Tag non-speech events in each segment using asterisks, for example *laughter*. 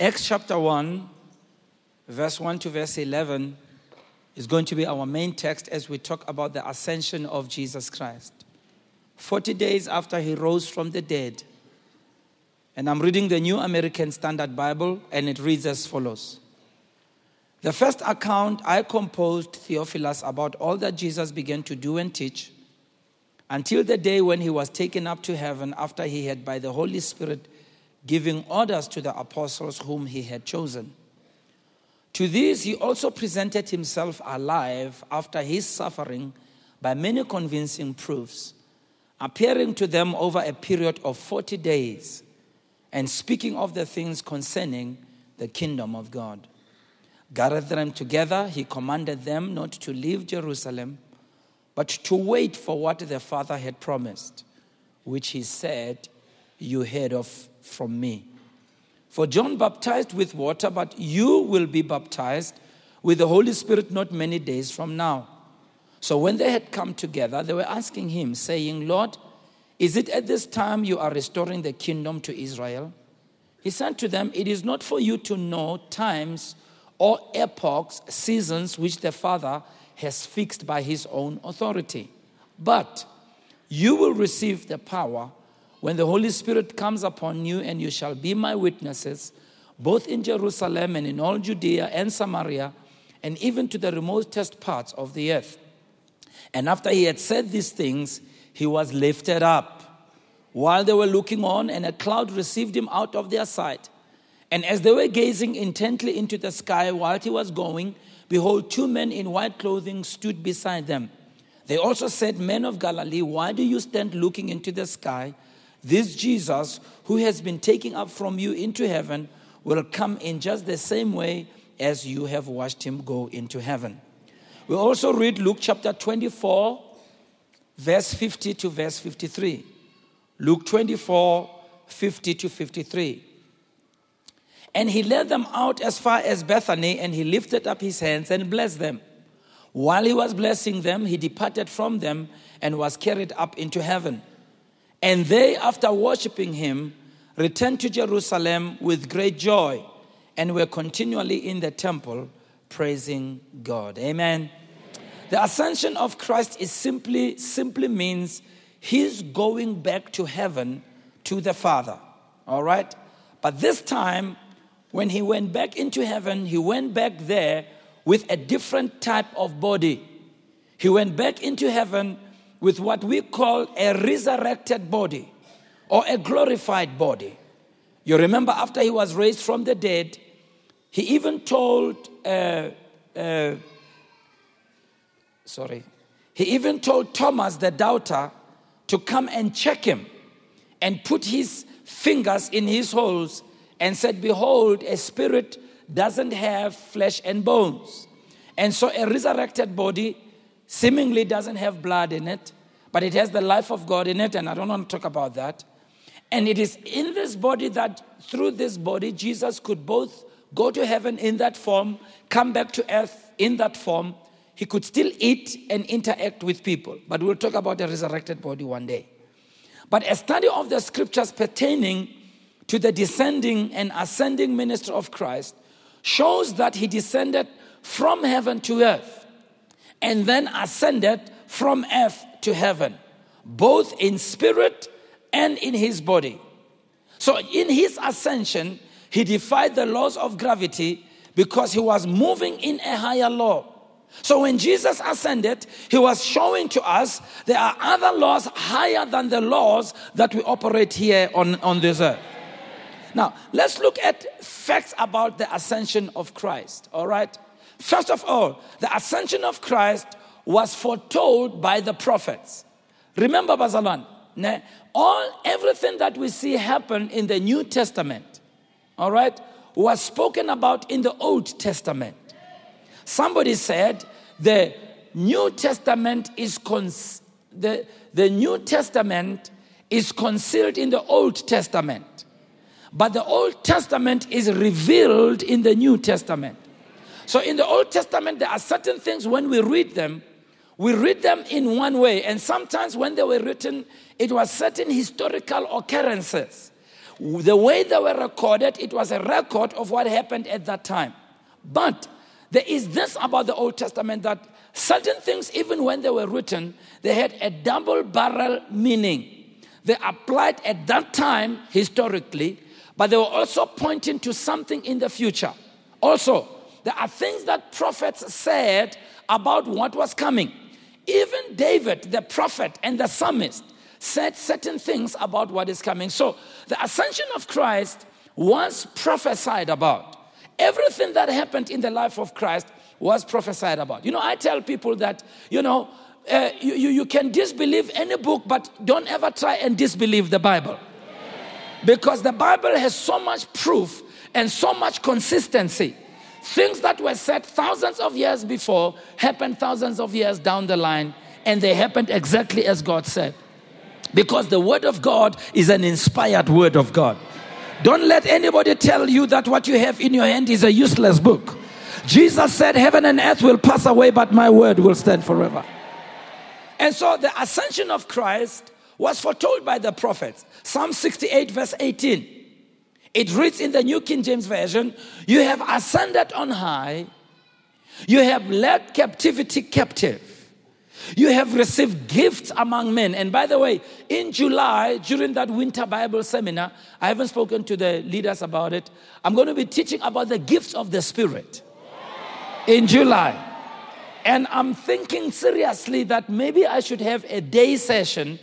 Acts chapter 1, verse 1 to verse 11 is going to be our main text as we talk about the ascension of Jesus Christ. 40 days after he rose from the dead. And I'm reading the New American Standard Bible, and it reads as follows The first account I composed, Theophilus, about all that Jesus began to do and teach until the day when he was taken up to heaven after he had, by the Holy Spirit, giving orders to the apostles whom he had chosen. To these he also presented himself alive after his suffering by many convincing proofs, appearing to them over a period of 40 days and speaking of the things concerning the kingdom of God. Gathered them together, he commanded them not to leave Jerusalem, but to wait for what the Father had promised, which he said, You heard of from me. For John baptized with water, but you will be baptized with the Holy Spirit not many days from now. So when they had come together, they were asking him, saying, Lord, is it at this time you are restoring the kingdom to Israel? He said to them, It is not for you to know times or epochs, seasons which the Father has fixed by his own authority. But you will receive the power when the Holy Spirit comes upon you, and you shall be my witnesses, both in Jerusalem and in all Judea and Samaria, and even to the remotest parts of the earth. And after he had said these things, he was lifted up. While they were looking on, and a cloud received him out of their sight. And as they were gazing intently into the sky while he was going, behold, two men in white clothing stood beside them. They also said, Men of Galilee, why do you stand looking into the sky? This Jesus, who has been taken up from you into heaven, will come in just the same way as you have watched him go into heaven. We also read Luke chapter 24, verse 50 to verse 53. Luke 24, 50 to 53. And he led them out as far as Bethany, and he lifted up his hands and blessed them. While he was blessing them, he departed from them and was carried up into heaven. And they, after worshiping him, returned to Jerusalem with great joy and were continually in the temple praising God. Amen. The ascension of Christ is simply simply means he's going back to heaven to the Father. All right? But this time when he went back into heaven, he went back there with a different type of body. He went back into heaven with what we call a resurrected body or a glorified body. You remember, after he was raised from the dead, he even told, uh, uh, sorry, he even told Thomas, the doubter, to come and check him and put his fingers in his holes and said, Behold, a spirit doesn't have flesh and bones. And so a resurrected body seemingly doesn't have blood in it, but it has the life of God in it, and I don't want to talk about that. And it is in this body that through this body, Jesus could both go to heaven in that form, come back to earth in that form. He could still eat and interact with people. But we'll talk about the resurrected body one day. But a study of the scriptures pertaining to the descending and ascending ministry of Christ shows that he descended from heaven to earth and then ascended from earth to heaven, both in spirit and in his body. So, in his ascension, he defied the laws of gravity because he was moving in a higher law. So, when Jesus ascended, he was showing to us there are other laws higher than the laws that we operate here on, on this earth. Now, let's look at facts about the ascension of Christ, all right? First of all, the ascension of Christ was foretold by the prophets. Remember, Bazalwan, all everything that we see happen in the New Testament, all right, was spoken about in the Old Testament. Somebody said the New Testament is cons- the, the New Testament is concealed in the Old Testament. But the Old Testament is revealed in the New Testament. So in the Old Testament, there are certain things when we read them, we read them in one way. And sometimes when they were written, it was certain historical occurrences. the way they were recorded, it was a record of what happened at that time. But there is this about the Old Testament that certain things, even when they were written, they had a double barrel meaning. They applied at that time historically, but they were also pointing to something in the future. Also, there are things that prophets said about what was coming. Even David, the prophet and the psalmist, said certain things about what is coming. So the ascension of Christ was prophesied about. Everything that happened in the life of Christ was prophesied about. You know, I tell people that, you know, uh, you, you, you can disbelieve any book, but don't ever try and disbelieve the Bible. Because the Bible has so much proof and so much consistency. Things that were said thousands of years before happened thousands of years down the line, and they happened exactly as God said. Because the Word of God is an inspired Word of God. Don't let anybody tell you that what you have in your hand is a useless book. Jesus said, Heaven and earth will pass away, but my word will stand forever. And so the ascension of Christ was foretold by the prophets. Psalm 68, verse 18. It reads in the New King James Version You have ascended on high, you have led captivity captive. You have received gifts among men. And by the way, in July, during that winter Bible seminar, I haven't spoken to the leaders about it. I'm going to be teaching about the gifts of the Spirit in July. And I'm thinking seriously that maybe I should have a day session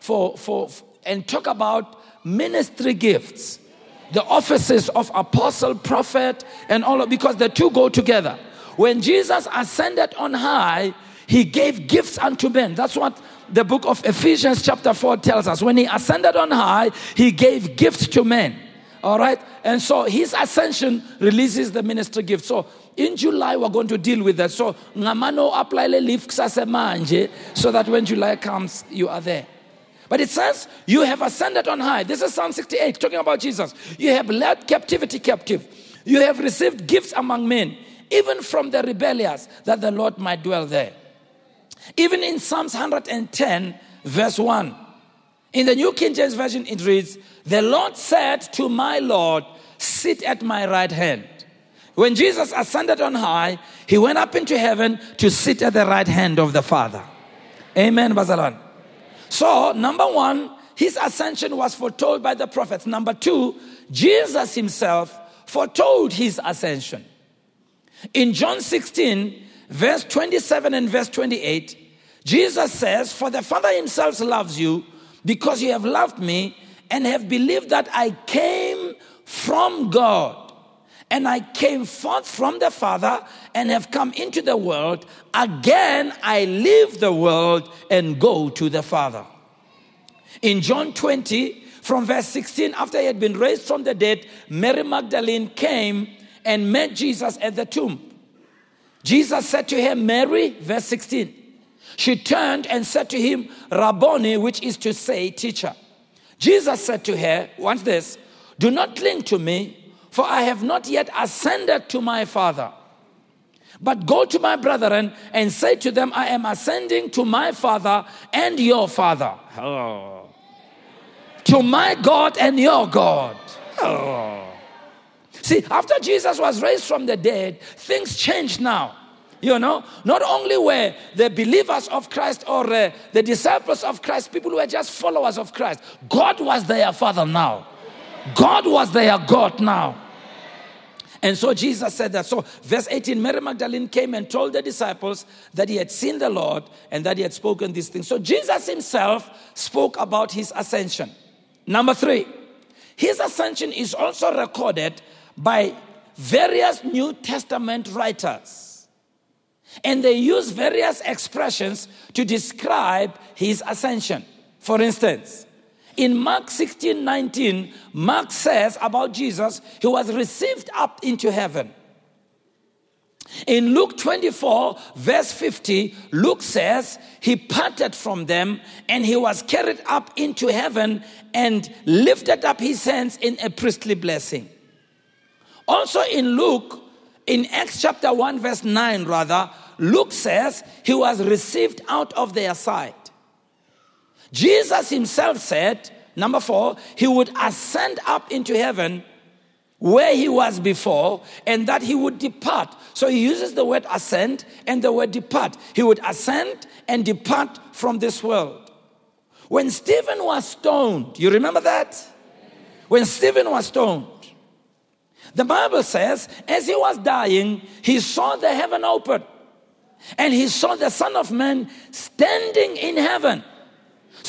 for, for, and talk about ministry gifts, the offices of apostle, prophet, and all of because the two go together. When Jesus ascended on high, he gave gifts unto men. That's what the book of Ephesians, chapter 4, tells us. When he ascended on high, he gave gifts to men. All right? And so his ascension releases the ministry gift. So in July, we're going to deal with that. So ngamano so that when July comes, you are there. But it says, You have ascended on high. This is Psalm 68, talking about Jesus. You have led captivity captive. You have received gifts among men, even from the rebellious, that the Lord might dwell there. Even in Psalms 110, verse 1, in the New King James Version, it reads, The Lord said to my Lord, Sit at my right hand. When Jesus ascended on high, he went up into heaven to sit at the right hand of the Father. Amen, Bazalan. So, number one, his ascension was foretold by the prophets. Number two, Jesus himself foretold his ascension. In John 16, verse 27 and verse 28, Jesus says, For the Father himself loves you because you have loved me and have believed that I came from God. And I came forth from the Father and have come into the world. Again, I leave the world and go to the Father. In John 20, from verse 16, after he had been raised from the dead, Mary Magdalene came and met Jesus at the tomb. Jesus said to her, Mary, verse 16. She turned and said to him, Rabboni, which is to say, teacher. Jesus said to her, Watch this, do not cling to me, for I have not yet ascended to my Father. But go to my brethren and say to them, I am ascending to my Father and your Father. Oh. To my God and your God. Oh. See, after Jesus was raised from the dead, things changed now. You know, not only were the believers of Christ or uh, the disciples of Christ, people who were just followers of Christ, God was their Father now. God was their God now. And so Jesus said that. So, verse 18 Mary Magdalene came and told the disciples that he had seen the Lord and that he had spoken these things. So, Jesus himself spoke about his ascension. Number three, his ascension is also recorded by various New Testament writers. And they use various expressions to describe his ascension. For instance, in Mark 16 19, Mark says about Jesus, he was received up into heaven. In Luke 24, verse 50, Luke says, He parted from them and he was carried up into heaven and lifted up his hands in a priestly blessing. Also in Luke, in Acts chapter 1, verse 9, rather, Luke says, He was received out of their sight. Jesus himself said, number four, he would ascend up into heaven where he was before and that he would depart. So he uses the word ascend and the word depart. He would ascend and depart from this world. When Stephen was stoned, you remember that? When Stephen was stoned, the Bible says, as he was dying, he saw the heaven open and he saw the Son of Man standing in heaven.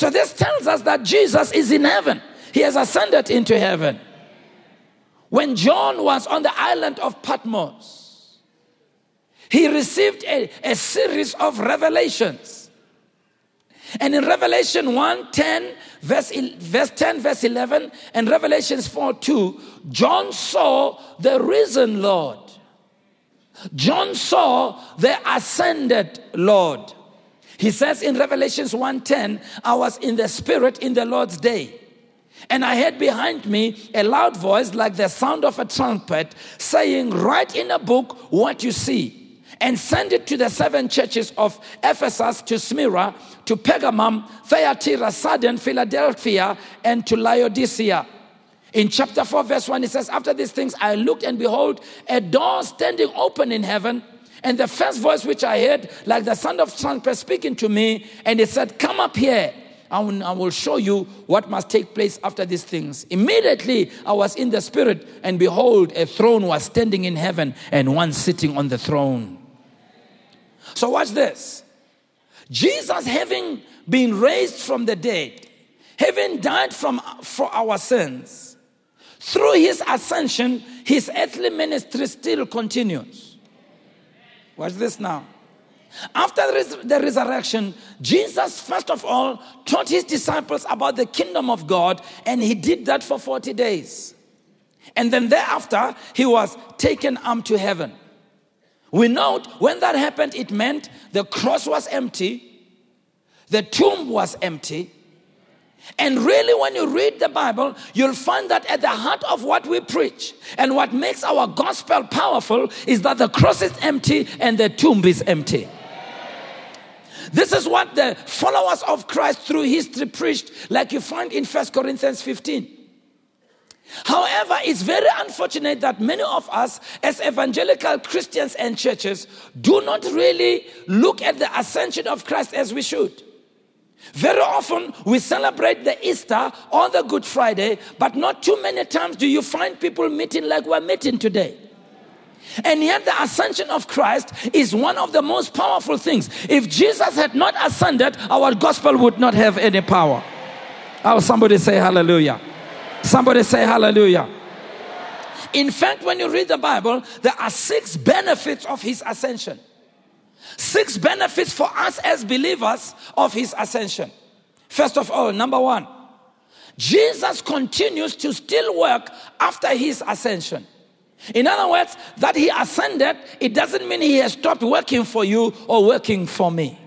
So this tells us that Jesus is in heaven, he has ascended into heaven. When John was on the island of Patmos, he received a, a series of revelations. And in Revelation 1 10, verse, verse 10, verse 11, and Revelations 4 2, John saw the risen Lord. John saw the ascended Lord. He says in Revelations 1:10, I was in the spirit in the Lord's day. And I heard behind me a loud voice like the sound of a trumpet saying, Write in a book what you see and send it to the seven churches of Ephesus, to Smyrna, to Pergamum, Thyatira, Sardis, Philadelphia, and to Laodicea. In chapter 4, verse 1, it says, After these things I looked, and behold, a door standing open in heaven. And the first voice which I heard, like the sound of trumpet speaking to me, and it said, Come up here. I will show you what must take place after these things. Immediately I was in the spirit, and behold, a throne was standing in heaven, and one sitting on the throne. So, watch this. Jesus, having been raised from the dead, having died from, for our sins, through his ascension, his earthly ministry still continues. Watch this now. After the resurrection, Jesus, first of all, taught his disciples about the kingdom of God, and he did that for 40 days. And then thereafter, he was taken up to heaven. We note when that happened, it meant the cross was empty, the tomb was empty. And really, when you read the Bible, you'll find that at the heart of what we preach and what makes our gospel powerful is that the cross is empty and the tomb is empty. This is what the followers of Christ through history preached, like you find in First Corinthians 15. However, it's very unfortunate that many of us, as evangelical Christians and churches, do not really look at the ascension of Christ as we should. Very often we celebrate the Easter or the Good Friday, but not too many times do you find people meeting like we're meeting today. And yet, the ascension of Christ is one of the most powerful things. If Jesus had not ascended, our gospel would not have any power. Oh, somebody say hallelujah. Somebody say hallelujah. In fact, when you read the Bible, there are six benefits of his ascension. Six benefits for us as believers of his ascension. First of all, number one, Jesus continues to still work after his ascension. In other words, that he ascended, it doesn't mean he has stopped working for you or working for me.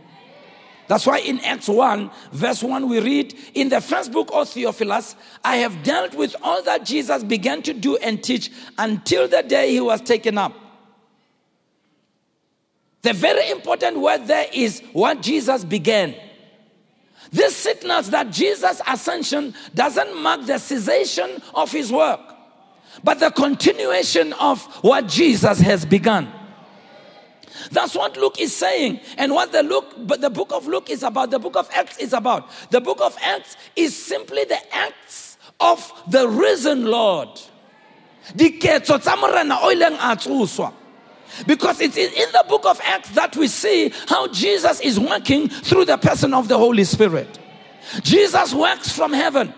That's why in Acts 1, verse 1, we read, In the first book of Theophilus, I have dealt with all that Jesus began to do and teach until the day he was taken up. The very important word there is what Jesus began. This signals that Jesus' ascension doesn't mark the cessation of his work, but the continuation of what Jesus has begun. That's what Luke is saying. And what the Luke, but the book of Luke is about, the book of Acts is about. The book of Acts is simply the acts of the risen Lord. Because it's in the book of Acts that we see how Jesus is working through the person of the Holy Spirit. Jesus works from heaven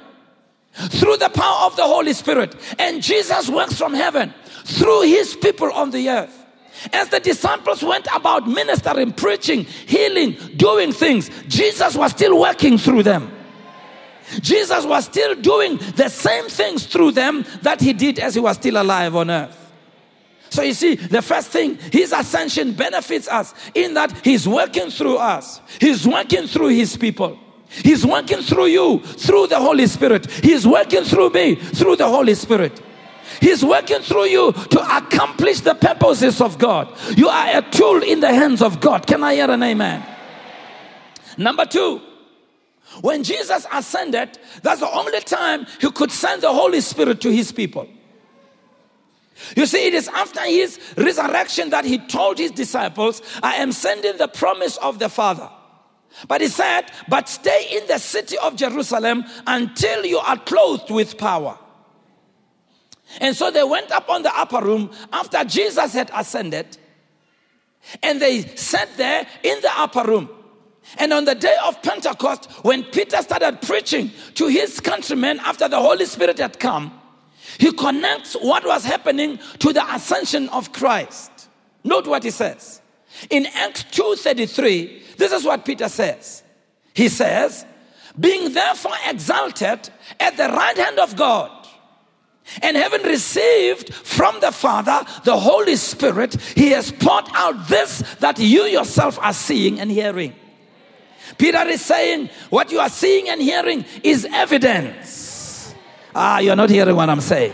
through the power of the Holy Spirit, and Jesus works from heaven through his people on the earth. As the disciples went about ministering, preaching, healing, doing things, Jesus was still working through them. Jesus was still doing the same things through them that he did as he was still alive on earth. So you see, the first thing, his ascension benefits us in that he's working through us, he's working through his people. He's working through you, through the Holy Spirit. He's working through me, through the Holy Spirit. He's working through you to accomplish the purposes of God. You are a tool in the hands of God. Can I hear an amen? Number two, When Jesus ascended, that's the only time he could send the Holy Spirit to his people. You see, it is after his resurrection that he told his disciples, I am sending the promise of the Father. But he said, But stay in the city of Jerusalem until you are clothed with power. And so they went up on the upper room after Jesus had ascended, and they sat there in the upper room. And on the day of Pentecost, when Peter started preaching to his countrymen after the Holy Spirit had come, he connects what was happening to the ascension of Christ. Note what he says. In Acts 2:33, this is what Peter says. He says, being therefore exalted at the right hand of God, and having received from the Father the Holy Spirit, he has poured out this that you yourself are seeing and hearing. Peter is saying, What you are seeing and hearing is evidence. Ah, you're not hearing what I'm saying.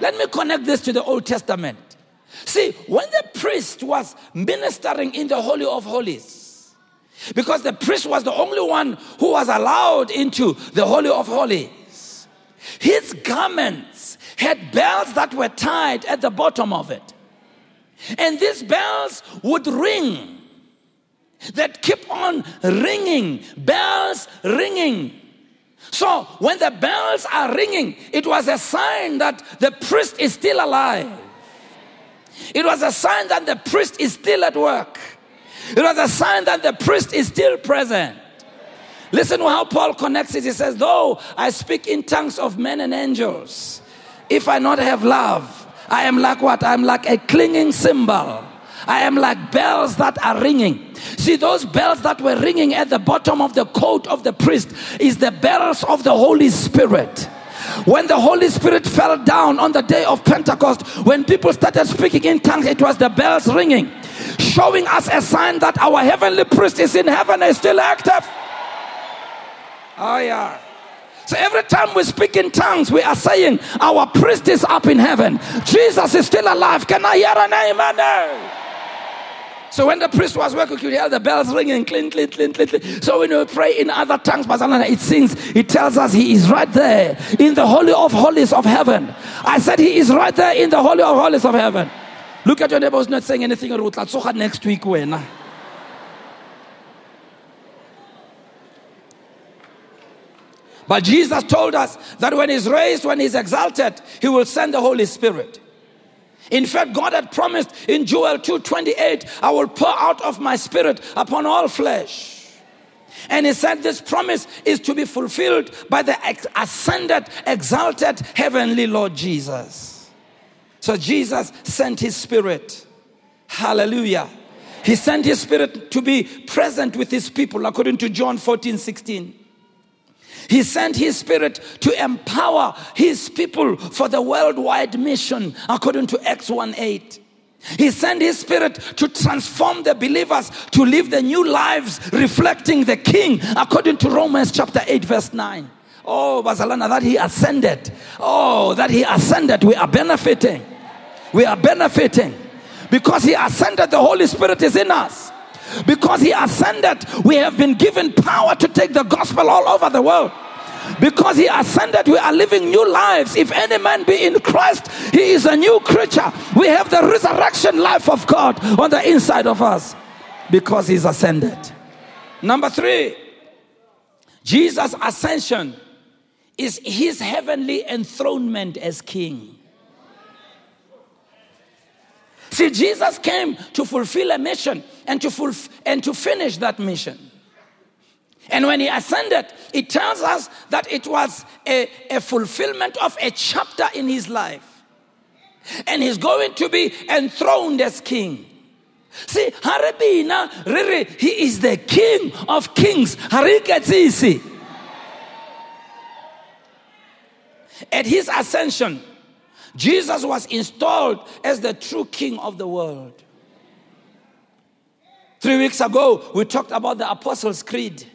Let me connect this to the Old Testament. See, when the priest was ministering in the Holy of Holies, because the priest was the only one who was allowed into the Holy of Holies, his garments had bells that were tied at the bottom of it. And these bells would ring, that keep on ringing, bells ringing. So when the bells are ringing, it was a sign that the priest is still alive. It was a sign that the priest is still at work. It was a sign that the priest is still present. Listen to how Paul connects it. He says, Though I speak in tongues of men and angels, if I not have love, I am like what? I am like a clinging cymbal. I am like bells that are ringing. See, those bells that were ringing at the bottom of the coat of the priest is the bells of the Holy Spirit. When the Holy Spirit fell down on the day of Pentecost, when people started speaking in tongues, it was the bells ringing, showing us a sign that our heavenly priest is in heaven and is still active. Oh, yeah. So every time we speak in tongues, we are saying our priest is up in heaven. Jesus is still alive. Can I hear an amen? So when the priest was working, you hear the bells ringing, clink, clink, clink, clink. So when you pray in other tongues, it sings, it tells us he is right there in the holy of holies of heaven. I said he is right there in the holy of holies of heaven. Look at your neighbor who's not saying anything. So next week when. But Jesus told us that when he's raised, when he's exalted, he will send the Holy Spirit. In fact, God had promised in Joel 2:28, I will pour out of my spirit upon all flesh. And he said this promise is to be fulfilled by the ascended, exalted heavenly Lord Jesus. So Jesus sent his spirit. Hallelujah. He sent his spirit to be present with his people according to John 14, 16. He sent His Spirit to empower His people for the worldwide mission, according to Acts 1 8. He sent His Spirit to transform the believers to live the new lives reflecting the King, according to Romans chapter 8, verse 9. Oh, Bazalana, that He ascended. Oh, that He ascended. We are benefiting. We are benefiting. Because He ascended, the Holy Spirit is in us. Because he ascended, we have been given power to take the gospel all over the world. Because he ascended, we are living new lives. If any man be in Christ, he is a new creature. We have the resurrection life of God on the inside of us because he's ascended. Number three, Jesus' ascension is his heavenly enthronement as king. See, Jesus came to fulfill a mission and to, fulf- and to finish that mission. And when he ascended, it tells us that it was a, a fulfillment of a chapter in his life. And he's going to be enthroned as king. See, Harabina, Riri, he is the king of kings. Harikatisi. At his ascension, Jesus was installed as the true king of the world. Three weeks ago, we talked about the Apostles' Creed.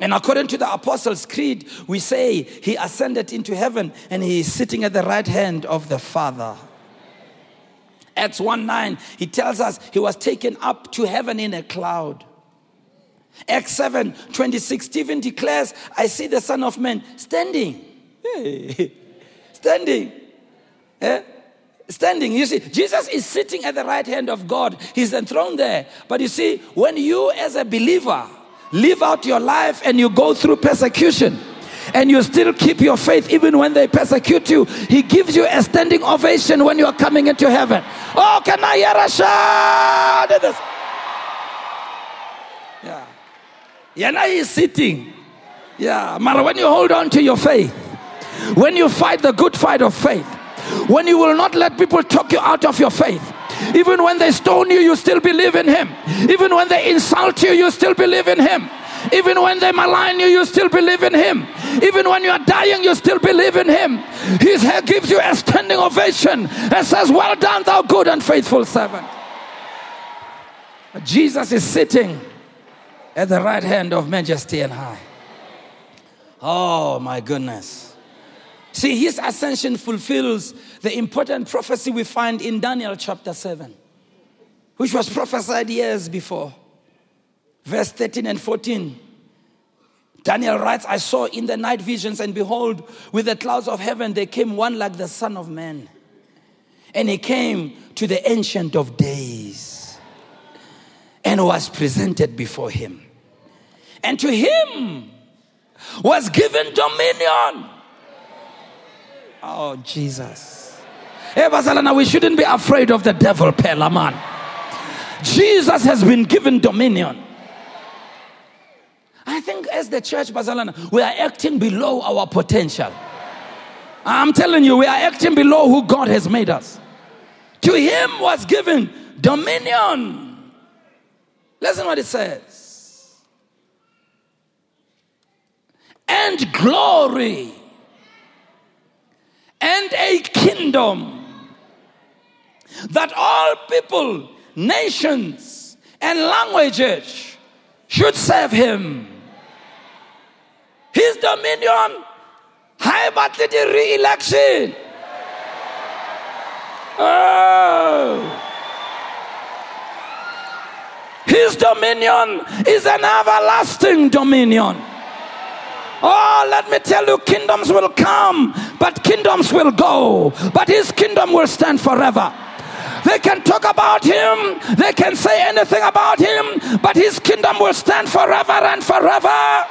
And according to the Apostles' Creed, we say he ascended into heaven and he is sitting at the right hand of the Father. Acts 1 9, he tells us he was taken up to heaven in a cloud. Acts 7 26, Stephen declares, I see the Son of Man standing. *laughs* Standing. Eh? Standing. You see, Jesus is sitting at the right hand of God. He's enthroned there. But you see, when you as a believer live out your life and you go through persecution, and you still keep your faith even when they persecute you. He gives you a standing ovation when you are coming into heaven. Oh, can I hear a shout? Yeah. Yeah, now he's sitting. Yeah. Mara, when you hold on to your faith, when you fight the good fight of faith, when you will not let people talk you out of your faith, even when they stone you, you still believe in Him. Even when they insult you, you still believe in Him. Even when they malign you, you still believe in Him. Even when you are dying, you still believe in Him. His He gives you a standing ovation and says, Well done, thou good and faithful servant. Jesus is sitting at the right hand of majesty and high. Oh my goodness. See, his ascension fulfills the important prophecy we find in Daniel chapter 7, which was prophesied years before. Verse 13 and 14. Daniel writes, I saw in the night visions, and behold, with the clouds of heaven, there came one like the Son of Man. And he came to the Ancient of Days and was presented before him. And to him was given dominion Oh, Jesus. We shouldn't be afraid of the devil, Pelaman. Jesus has been given dominion. I think as the church, Bazalana, we are acting below our potential. I'm telling you, we are acting below who God has made us. To him was given dominion. Listen what it says. And glory and a kingdom that all people, nations, and languages should serve him. His dominion, high battle re-election. Oh. His dominion is an everlasting dominion. Oh, let me tell you, kingdoms will come, but kingdoms will go, but his kingdom will stand forever. They can talk about him, they can say anything about him, but his kingdom will stand forever and forever.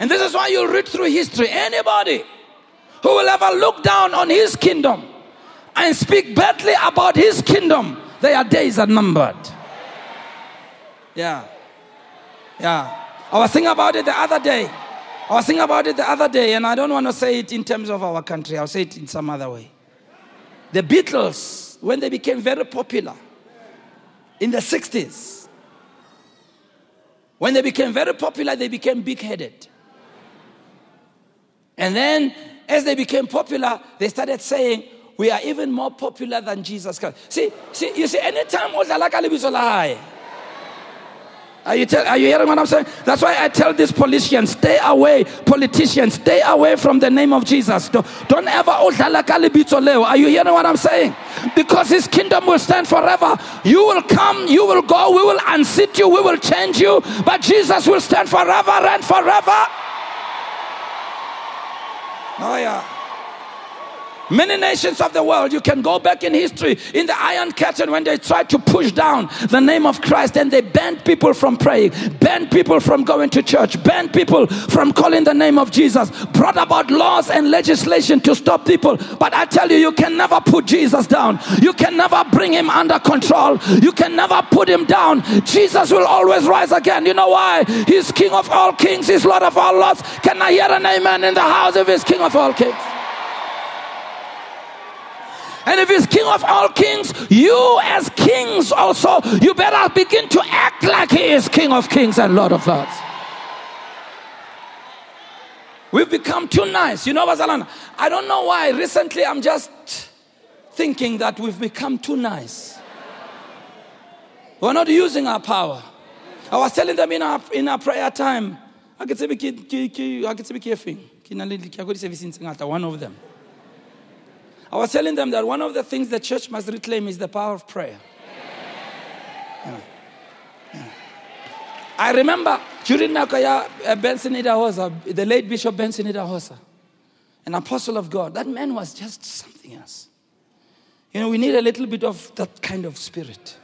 And this is why you read through history. Anybody who will ever look down on his kingdom and speak badly about his kingdom, their days are numbered. Yeah. Yeah. I was thinking about it the other day. I was thinking about it the other day, and I don't want to say it in terms of our country. I'll say it in some other way. The Beatles, when they became very popular in the 60s, when they became very popular, they became big headed. And then, as they became popular, they started saying, We are even more popular than Jesus Christ. See, see you see, anytime are you, tell, are you hearing what I'm saying? That's why I tell these politicians, stay away, politicians, stay away from the name of Jesus. Don't, don't ever oh, Are you hearing what I'm saying? Because his kingdom will stand forever. You will come, you will go, we will unseat you, we will change you, but Jesus will stand forever and forever. Oh, yeah. Many nations of the world, you can go back in history in the Iron Curtain when they tried to push down the name of Christ and they banned people from praying, banned people from going to church, banned people from calling the name of Jesus, brought about laws and legislation to stop people. But I tell you, you can never put Jesus down. You can never bring him under control. You can never put him down. Jesus will always rise again. You know why? He's King of all kings, He's Lord of all lords. Can I hear an amen in the house of His King of all kings? And if he's king of all kings, you as kings also, you better begin to act like he is king of kings and lord of lords. We've become too nice. You know, Bazalan, I don't know why. Recently, I'm just thinking that we've become too nice. We're not using our power. I was telling them in our, in our prayer time, one of them. I was telling them that one of the things the church must reclaim is the power of prayer. Yeah. Yeah. I remember during Nakaya uh, Benson Idahosa, the late Bishop Benson Idahosa, an apostle of God, that man was just something else. You know, we need a little bit of that kind of spirit.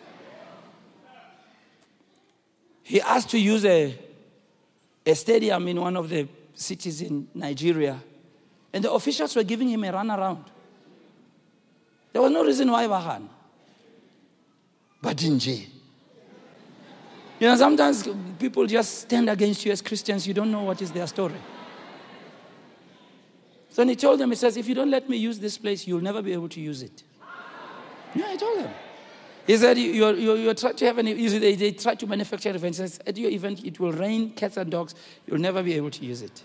He asked to use a, a stadium in one of the cities in Nigeria, and the officials were giving him a run around. There was no reason why Bahan. But in J. You know, sometimes people just stand against you as Christians, you don't know what is their story. So he told them, he says, if you don't let me use this place, you'll never be able to use it. Yeah, I told them. He said, you're, you're, you're trying to have an, they, they try to manufacture events. Says, at your event, it will rain cats and dogs. You'll never be able to use it.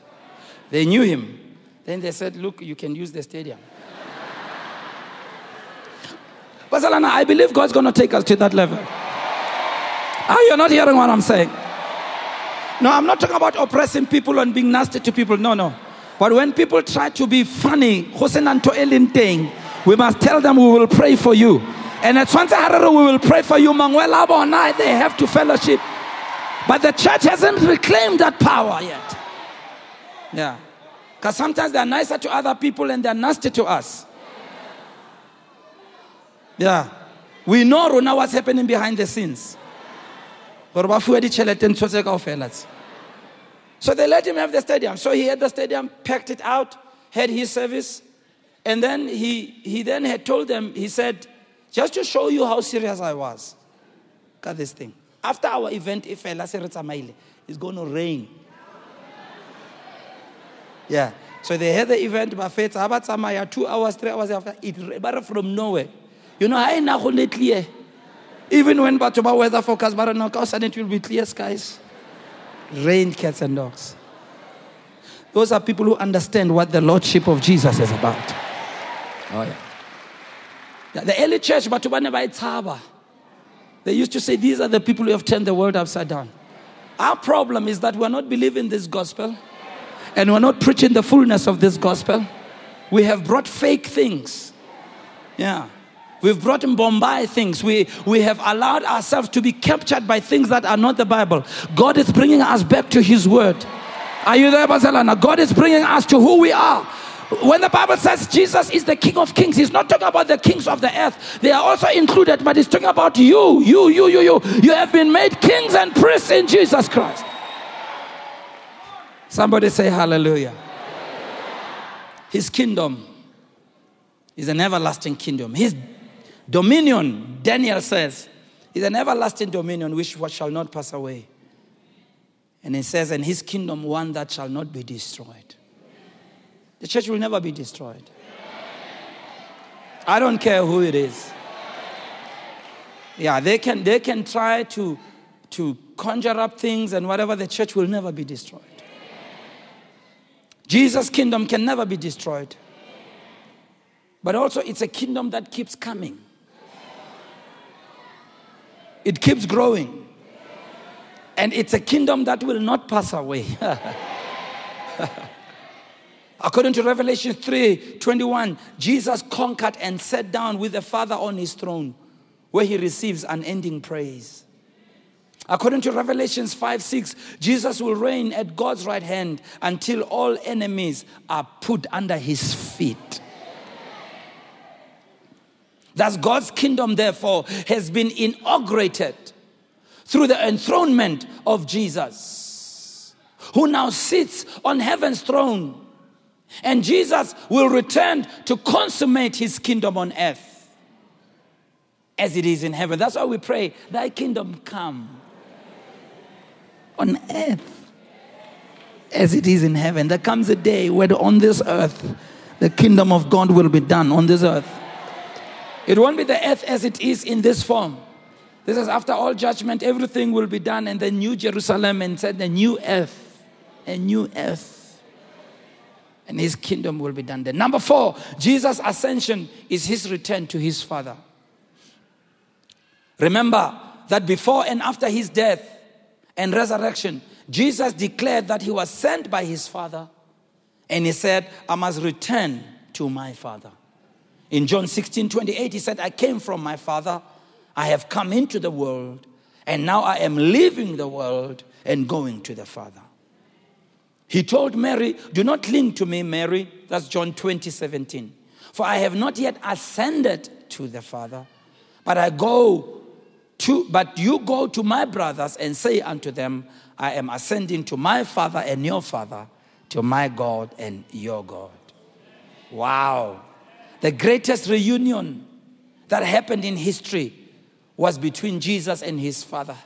They knew him. Then they said, look, you can use the stadium. Barcelona, I believe God's going to take us to that level. Are ah, you not hearing what I'm saying? No, I'm not talking about oppressing people and being nasty to people. No, no. But when people try to be funny, we must tell them we will pray for you. And at Swansea Harare, we will pray for you. Manuel Abonai, they have to fellowship. But the church hasn't reclaimed that power yet. Yeah. Because sometimes they're nicer to other people and they're nasty to us. Yeah. We know now what's happening behind the scenes. So they let him have the stadium. So he had the stadium, packed it out, had his service, and then he, he then had told them, he said, just to show you how serious I was. Got this thing. After our event, if it's going to rain. Yeah. So they had the event, Abatsamaya, two hours, three hours after, it but from nowhere. You know, I know clear. Even when Batuba weather forecast, but no, it will be clear skies. Rain, cats, and dogs. Those are people who understand what the Lordship of Jesus is about. Oh, yeah. the early church, Batuba never Haba. They used to say, These are the people who have turned the world upside down. Our problem is that we're not believing this gospel and we're not preaching the fullness of this gospel. We have brought fake things. Yeah. We've brought in Bombay things. We, we have allowed ourselves to be captured by things that are not the Bible. God is bringing us back to His Word. Are you there, Barcelona? God is bringing us to who we are. When the Bible says Jesus is the King of Kings, He's not talking about the kings of the earth. They are also included, but He's talking about you, you, you, you, you. You have been made kings and priests in Jesus Christ. Somebody say hallelujah. His kingdom is an everlasting kingdom. His dominion, Daniel says, is an everlasting dominion which shall not pass away. And he says, and his kingdom one that shall not be destroyed. The church will never be destroyed. I don't care who it is. Yeah, they can, they can try to, to conjure up things and whatever, the church will never be destroyed. Jesus' kingdom can never be destroyed. But also, it's a kingdom that keeps coming, it keeps growing. And it's a kingdom that will not pass away. *laughs* According to Revelation 3 21, Jesus conquered and sat down with the Father on his throne, where he receives unending praise. According to Revelations 5 6, Jesus will reign at God's right hand until all enemies are put under his feet. Thus, God's kingdom, therefore, has been inaugurated through the enthronement of Jesus, who now sits on heaven's throne. And Jesus will return to consummate his kingdom on earth as it is in heaven. That's why we pray, Thy kingdom come on earth as it is in heaven. There comes a day where on this earth, the kingdom of God will be done on this earth. It won't be the earth as it is in this form. This is after all judgment, everything will be done, and the new Jerusalem and said the new earth, a new earth. And his kingdom will be done there. Number four, Jesus' ascension is his return to his Father. Remember that before and after his death, and resurrection, Jesus declared that he was sent by his Father. And he said, I must return to my Father. In John 16 28, he said, I came from my Father, I have come into the world, And now I am leaving the world and going to the Father. He told Mary, Do not cling to me, Mary. That's John 20, 17. For I have not yet ascended to the Father, but I go to, but you go to my brothers and say unto them, I am ascending to my Father and your Father, to my God and your God. Wow. The greatest reunion that happened in history was between Jesus and his Father.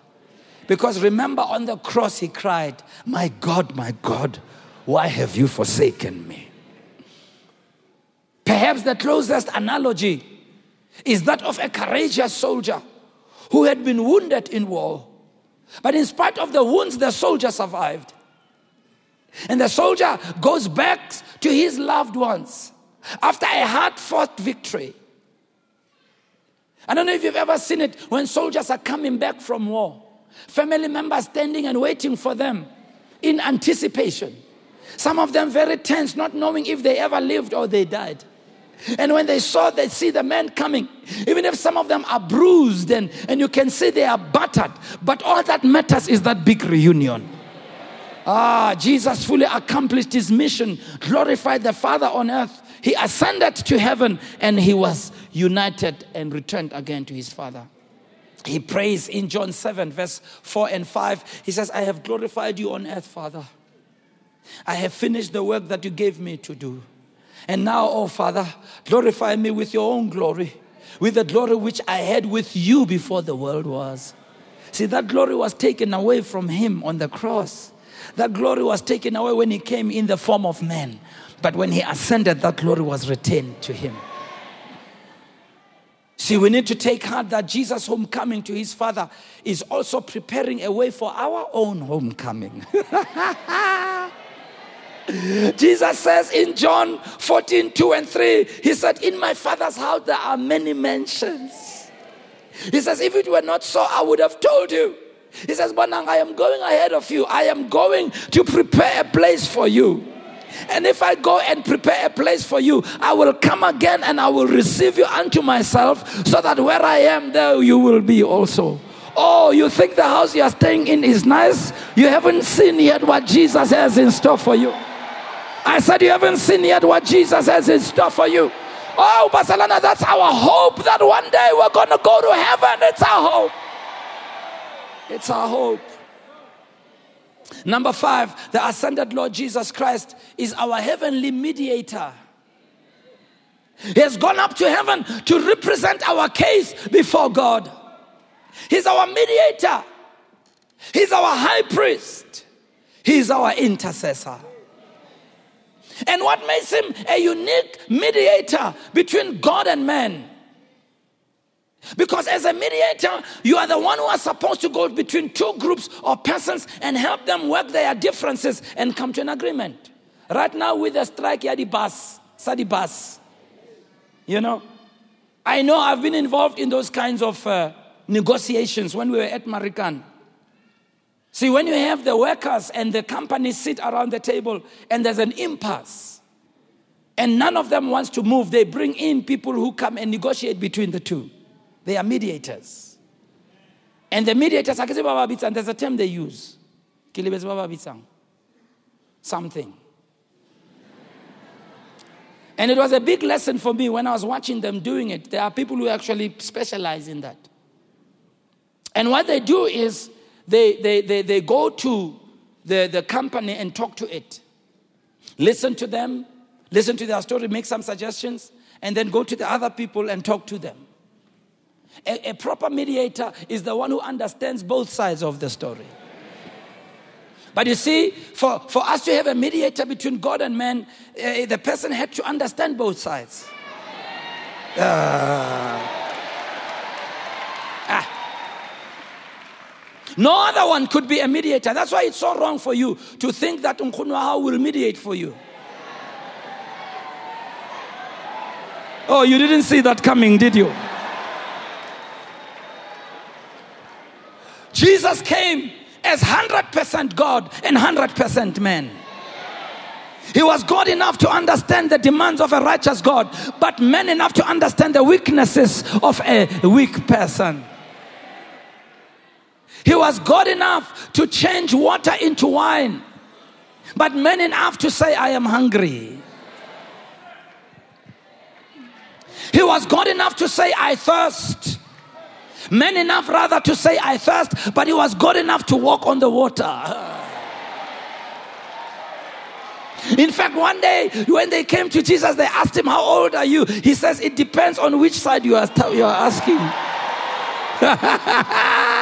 Because remember, on the cross, he cried, My God, my God, why have you forsaken me? Perhaps the closest analogy is that of a courageous soldier who had been wounded in war. But in spite of the wounds, the soldier survived. And the soldier goes back to his loved ones after a hard fought victory. I don't know if you've ever seen it when soldiers are coming back from war, family members standing and waiting for them in anticipation. Some of them very tense, not knowing if they ever lived or they died. And when they saw, they see the men coming, even if some of them are bruised and, and you can see they are battered, but all that matters is that big reunion. Ah, Jesus fully accomplished his mission, glorified the Father on earth. He ascended to heaven and he was united and returned again to his Father. He prays in John 7, verse 4 and 5. He says, I have glorified you on earth, Father. I have finished the work that you gave me to do. And now, oh Father, glorify me with your own glory, with the glory which I had with you before the world was. See, that glory was taken away from him on the cross. That glory was taken away when he came in the form of man. But when he ascended, that glory was retained to him. See, we need to take heart that Jesus' homecoming to his Father is also preparing a way for our own homecoming. *laughs* Jesus says in John 14, 2 and 3, He said, In my Father's house there are many mansions. He says, If it were not so, I would have told you. He says, Bonang, I am going ahead of you. I am going to prepare a place for you. And if I go and prepare a place for you, I will come again and I will receive you unto myself, so that where I am, there you will be also. Oh, you think the house you are staying in is nice? You haven't seen yet what Jesus has in store for you. I said, You haven't seen yet what Jesus has in store for you. Oh, Bazalwane, that's our hope that one day we're going to go to heaven. It's our hope. It's our hope. Number five, the ascended Lord Jesus Christ is our heavenly mediator. He has gone up to heaven to represent our case before God. He's our mediator, He's our high priest, He's our intercessor. And what makes him a unique mediator between God and man? Because as a mediator, you are the one who are supposed to go between two groups or persons and help them work their differences and come to an agreement. Right now, with the strike, yadi bus, sadi bus. You know, I know I've been involved in those kinds of uh, negotiations when we were at Marikana. See, when you have the workers and the companies sit around the table and there's an impasse, and none of them wants to move, they bring in people who come and negotiate between the two. They are mediators. And the mediators, and there's a term they use. Something. And it was a big lesson for me when I was watching them doing it. There are people who actually specialize in that. And what they do is they, they, they, they go to the, the company and talk to it. Listen to them, listen to their story, make some suggestions, and then go to the other people and talk to them. A, a proper mediator is the one who understands both sides of the story. But you see, for, for us to have a mediator between God and man, uh, the person had to understand both sides. Uh, No other one could be a mediator. That's why it's so wrong for you to think that Unkunwaha will mediate for you. Oh, you didn't see that coming, did you? Jesus came as 100% God and 100% man. He was God enough to understand the demands of a righteous God, but man enough to understand the weaknesses of a weak person. He was God enough to change water into wine, but man enough to say, I am hungry. He was God enough to say, I thirst. Man enough rather to say, I thirst, but he was God enough to walk on the water. In fact, one day when they came to Jesus, they asked him, How old are you? He says, It depends on which side you are, you are asking. *laughs*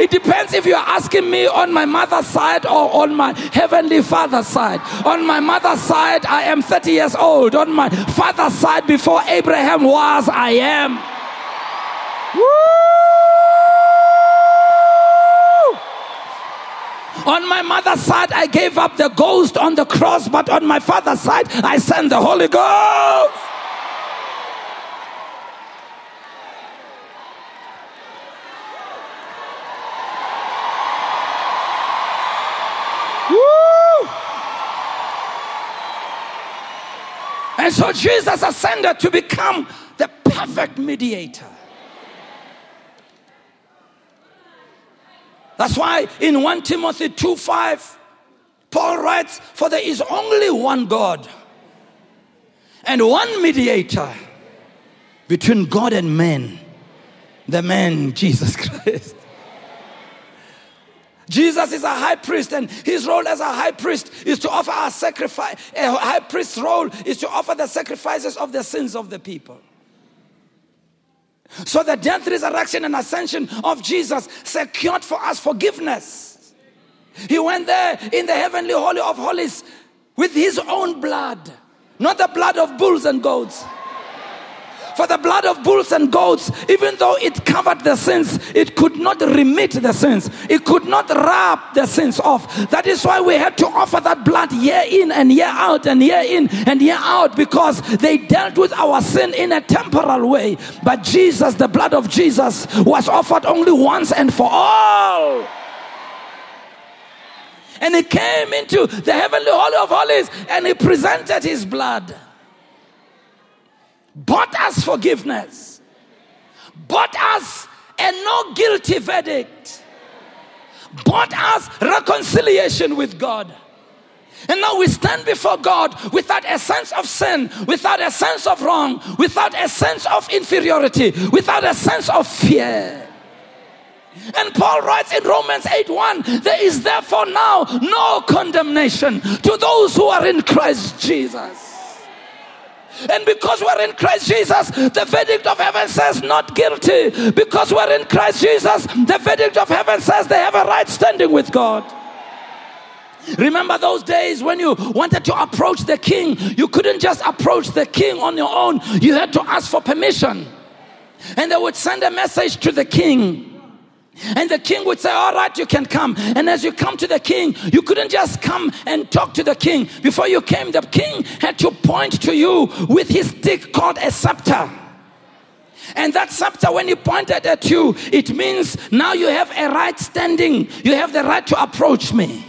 It depends if you are asking me on my mother's side or on my heavenly father's side. On my mother's side, I am 30 years old. On my father's side, before Abraham was, I am. Woo! On my mother's side, I gave up the ghost on the cross, but on my father's side, I sent the Holy Ghost. And so Jesus ascended to become the perfect mediator. That's why in 1 Timothy 2 5, Paul writes, For there is only one God and one mediator between God and man, the man Jesus *laughs* Christ. Jesus is a high priest, and his role as a high priest is to offer a sacrifice. A high priest's role is to offer the sacrifices of the sins of the people. So the death, resurrection, and ascension of Jesus secured for us forgiveness. He went there in the heavenly holy of holies with his own blood, not the blood of bulls and goats. For the blood of bulls and goats, even though it covered the sins, it could not remit the sins. It could not rub the sins off. That is why we had to offer that blood year in and year out and year in and year out because they dealt with our sin in a temporal way. But Jesus, the blood of Jesus, was offered only once and for all. And he came into the heavenly holy of holies and he presented his blood bought us forgiveness, bought us a no guilty verdict, bought us reconciliation with God. And now we stand before God without a sense of sin, without a sense of wrong, without a sense of inferiority, without a sense of fear. And Paul writes in Romans 8 1 there is therefore now no condemnation to those who are in Christ Jesus. And because we're in Christ Jesus, the verdict of heaven says not guilty. Because we're in Christ Jesus, the verdict of heaven says they have a right standing with God. Remember those days when you wanted to approach the king? You couldn't just approach the king on your own, you had to ask for permission. And they would send a message to the king. And the king would say, All right, you can come. And as you come to the king, you couldn't just come and talk to the king. Before you came, the king had to point to you with his stick called a scepter. And that scepter, when he pointed at you, it means now you have a right standing. You have the right to approach me.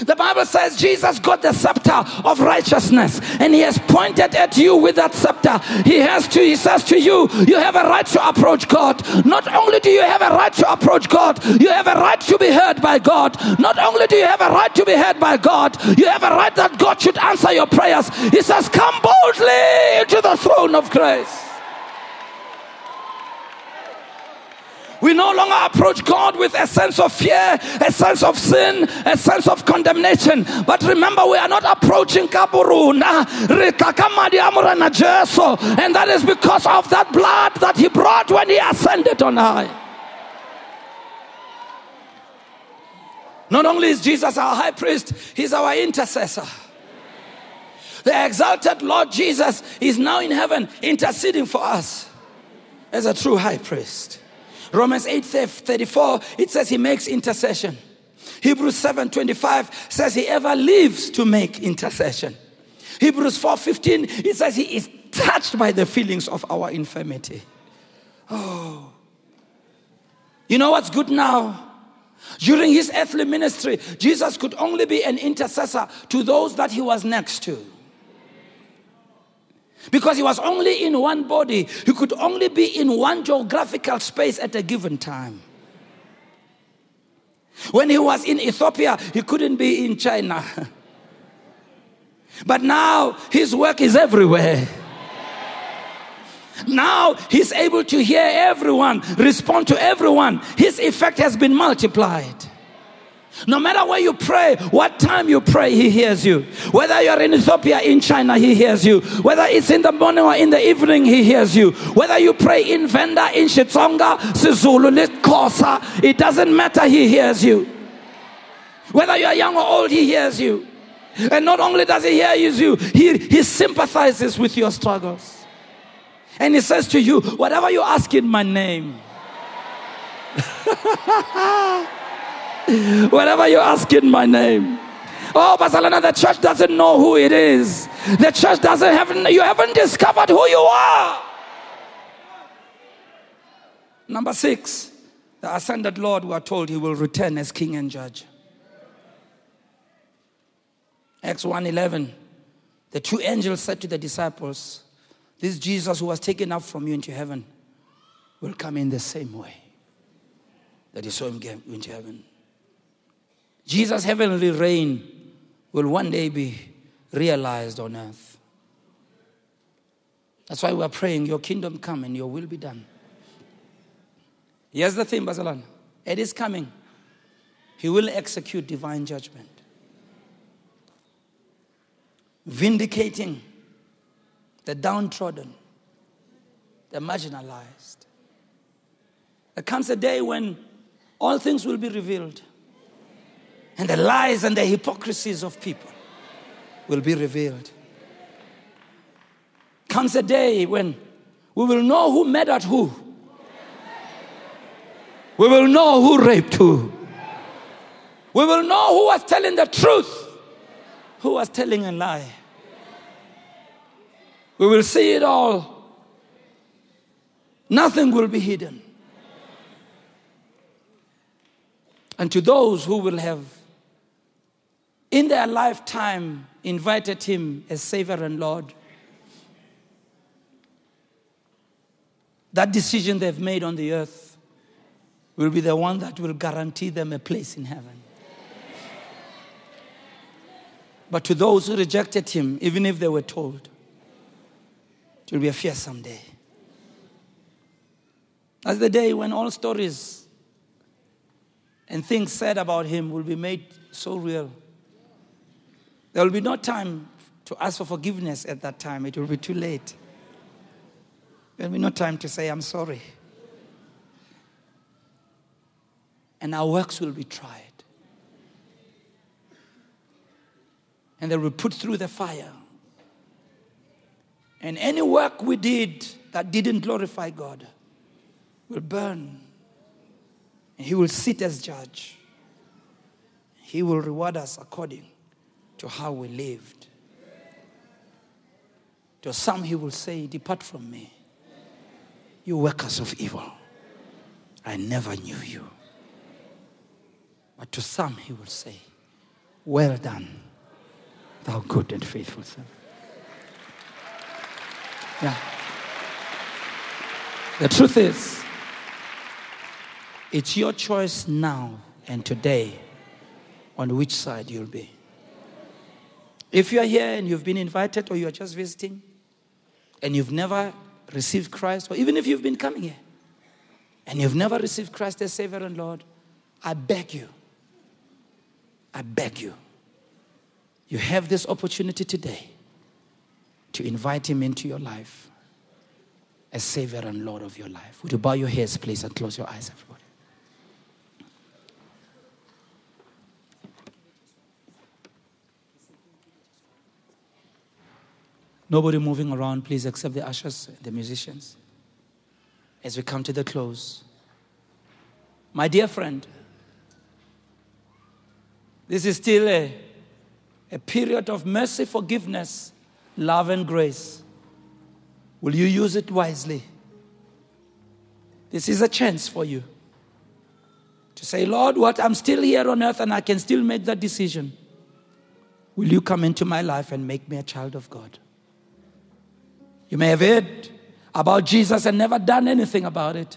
The Bible says Jesus got the scepter of righteousness and he has pointed at you with that scepter. He has to, he says to you, you have a right to approach God. Not only do you have a right to approach God, you have a right to be heard by God. Not only do you have a right to be heard by God, you have a right that God should answer your prayers. He says, Come boldly into the throne of grace. We no longer approach God with a sense of fear, a sense of sin, a sense of condemnation. But remember, we are not approaching Kaburuna, and that is because of that blood that He brought when He ascended on high. Not only is Jesus our high priest, He's our intercessor. The exalted Lord Jesus is now in heaven interceding for us as a true high priest. Romans 8 34, it says he makes intercession. Hebrews 7 25 says he ever lives to make intercession. Hebrews 4 15, it says he is touched by the feelings of our infirmity. Oh. You know what's good now? During his earthly ministry, Jesus could only be an intercessor to those that he was next to. Because he was only in one body, he could only be in one geographical space at a given time. When he was in Ethiopia, he couldn't be in China. *laughs* but now his work is everywhere. Now he's able to hear everyone, respond to everyone. His effect has been multiplied. No matter where you pray, what time you pray, He hears you. Whether you're in Ethiopia, in China, He hears you. Whether it's in the morning or in the evening, He hears you. Whether you pray in Venda, in Xitsonga, Sizulu, it doesn't matter, He hears you. Whether you're young or old, He hears you. And not only does He hear you, He, he sympathizes with your struggles. And He says to you, Whatever you ask in my name. *laughs* *laughs* Whatever you ask in my name. Oh, Bazalwane, the church doesn't know who it is. The church doesn't have, you haven't discovered who you are. Number six, the ascended Lord, we are told he will return as king and judge. Acts 1:11, the two angels said to the disciples, This Jesus who was taken up from you into heaven will come in the same way that you saw him get into heaven. Jesus' heavenly reign will one day be realized on earth. That's why we are praying, Your kingdom come and your will be done. Here's the thing, Bazalwane. It is coming. He will execute divine judgment, vindicating the downtrodden, the marginalized. There comes a day when all things will be revealed and the lies and the hypocrisies of people will be revealed. Comes a day when we will know who murdered who. We will know who raped who. We will know who was telling the truth, who was telling a lie. We will see it all. Nothing will be hidden. And to those who will have in their lifetime invited him as Savior and Lord. That decision they've made on the earth will be the one that will guarantee them a place in heaven. But to those who rejected him, even if they were told, it will be a fearsome day. That's the day when all stories and things said about him will be made so real there will be no time to ask for forgiveness at that time. It will be too late. There will be no time to say, I'm sorry. And our works will be tried. And they will be put through the fire. And any work we did that didn't glorify God will burn. And He will sit as judge. He will reward us according to how we lived. To some, he will say, Depart from me, you workers of evil. I never knew you. But to some, he will say, Well done, thou good and faithful servant. Yeah. The truth is, it's your choice now and today on which side you'll be. If you are here and you've been invited or you are just visiting and you've never received Christ, or even if you've been coming here and you've never received Christ as Savior and Lord, I beg you, I beg you, you have this opportunity today to invite Him into your life as Savior and Lord of your life. Would you bow your heads, please, and close your eyes, everybody? Nobody moving around, please, except the ushers, the musicians. As we come to the close, my dear friend, this is still a, a period of mercy, forgiveness, love, and grace. Will you use it wisely? This is a chance for you to say, Lord, what? I'm still here on earth and I can still make that decision. Will you come into my life and make me a child of God? You may have heard about Jesus and never done anything about it.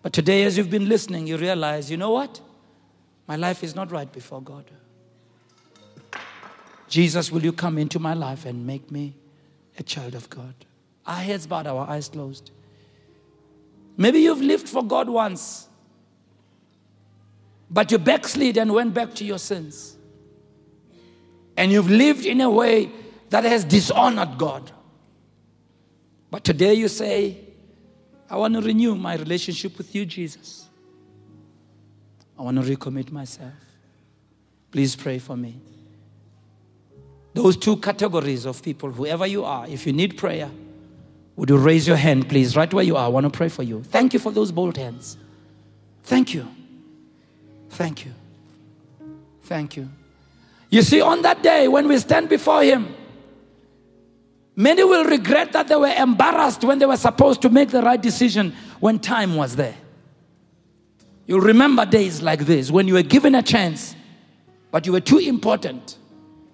But today, as you've been listening, you realize, you know what? My life is not right before God. Jesus, will you come into my life and make me a child of God? Our heads bowed, our eyes closed. Maybe you've lived for God once, but you backslid and went back to your sins. And you've lived in a way that has dishonored God. But today you say, I want to renew my relationship with you, Jesus. I want to recommit myself. Please pray for me. Those two categories of people, whoever you are, if you need prayer, would you raise your hand, please, right where you are? I want to pray for you. Thank you for those bold hands. Thank you. Thank you. Thank you. You see, on that day when we stand before Him, many will regret that they were embarrassed when they were supposed to make the right decision when time was there. You'll remember days like this when you were given a chance, but you were too important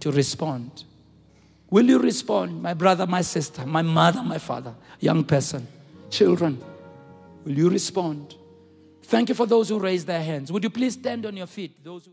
to respond. Will you respond, my brother, my sister, my mother, my father, young person, children? Will you respond? Thank you for those who raised their hands. Would you please stand on your feet? Those who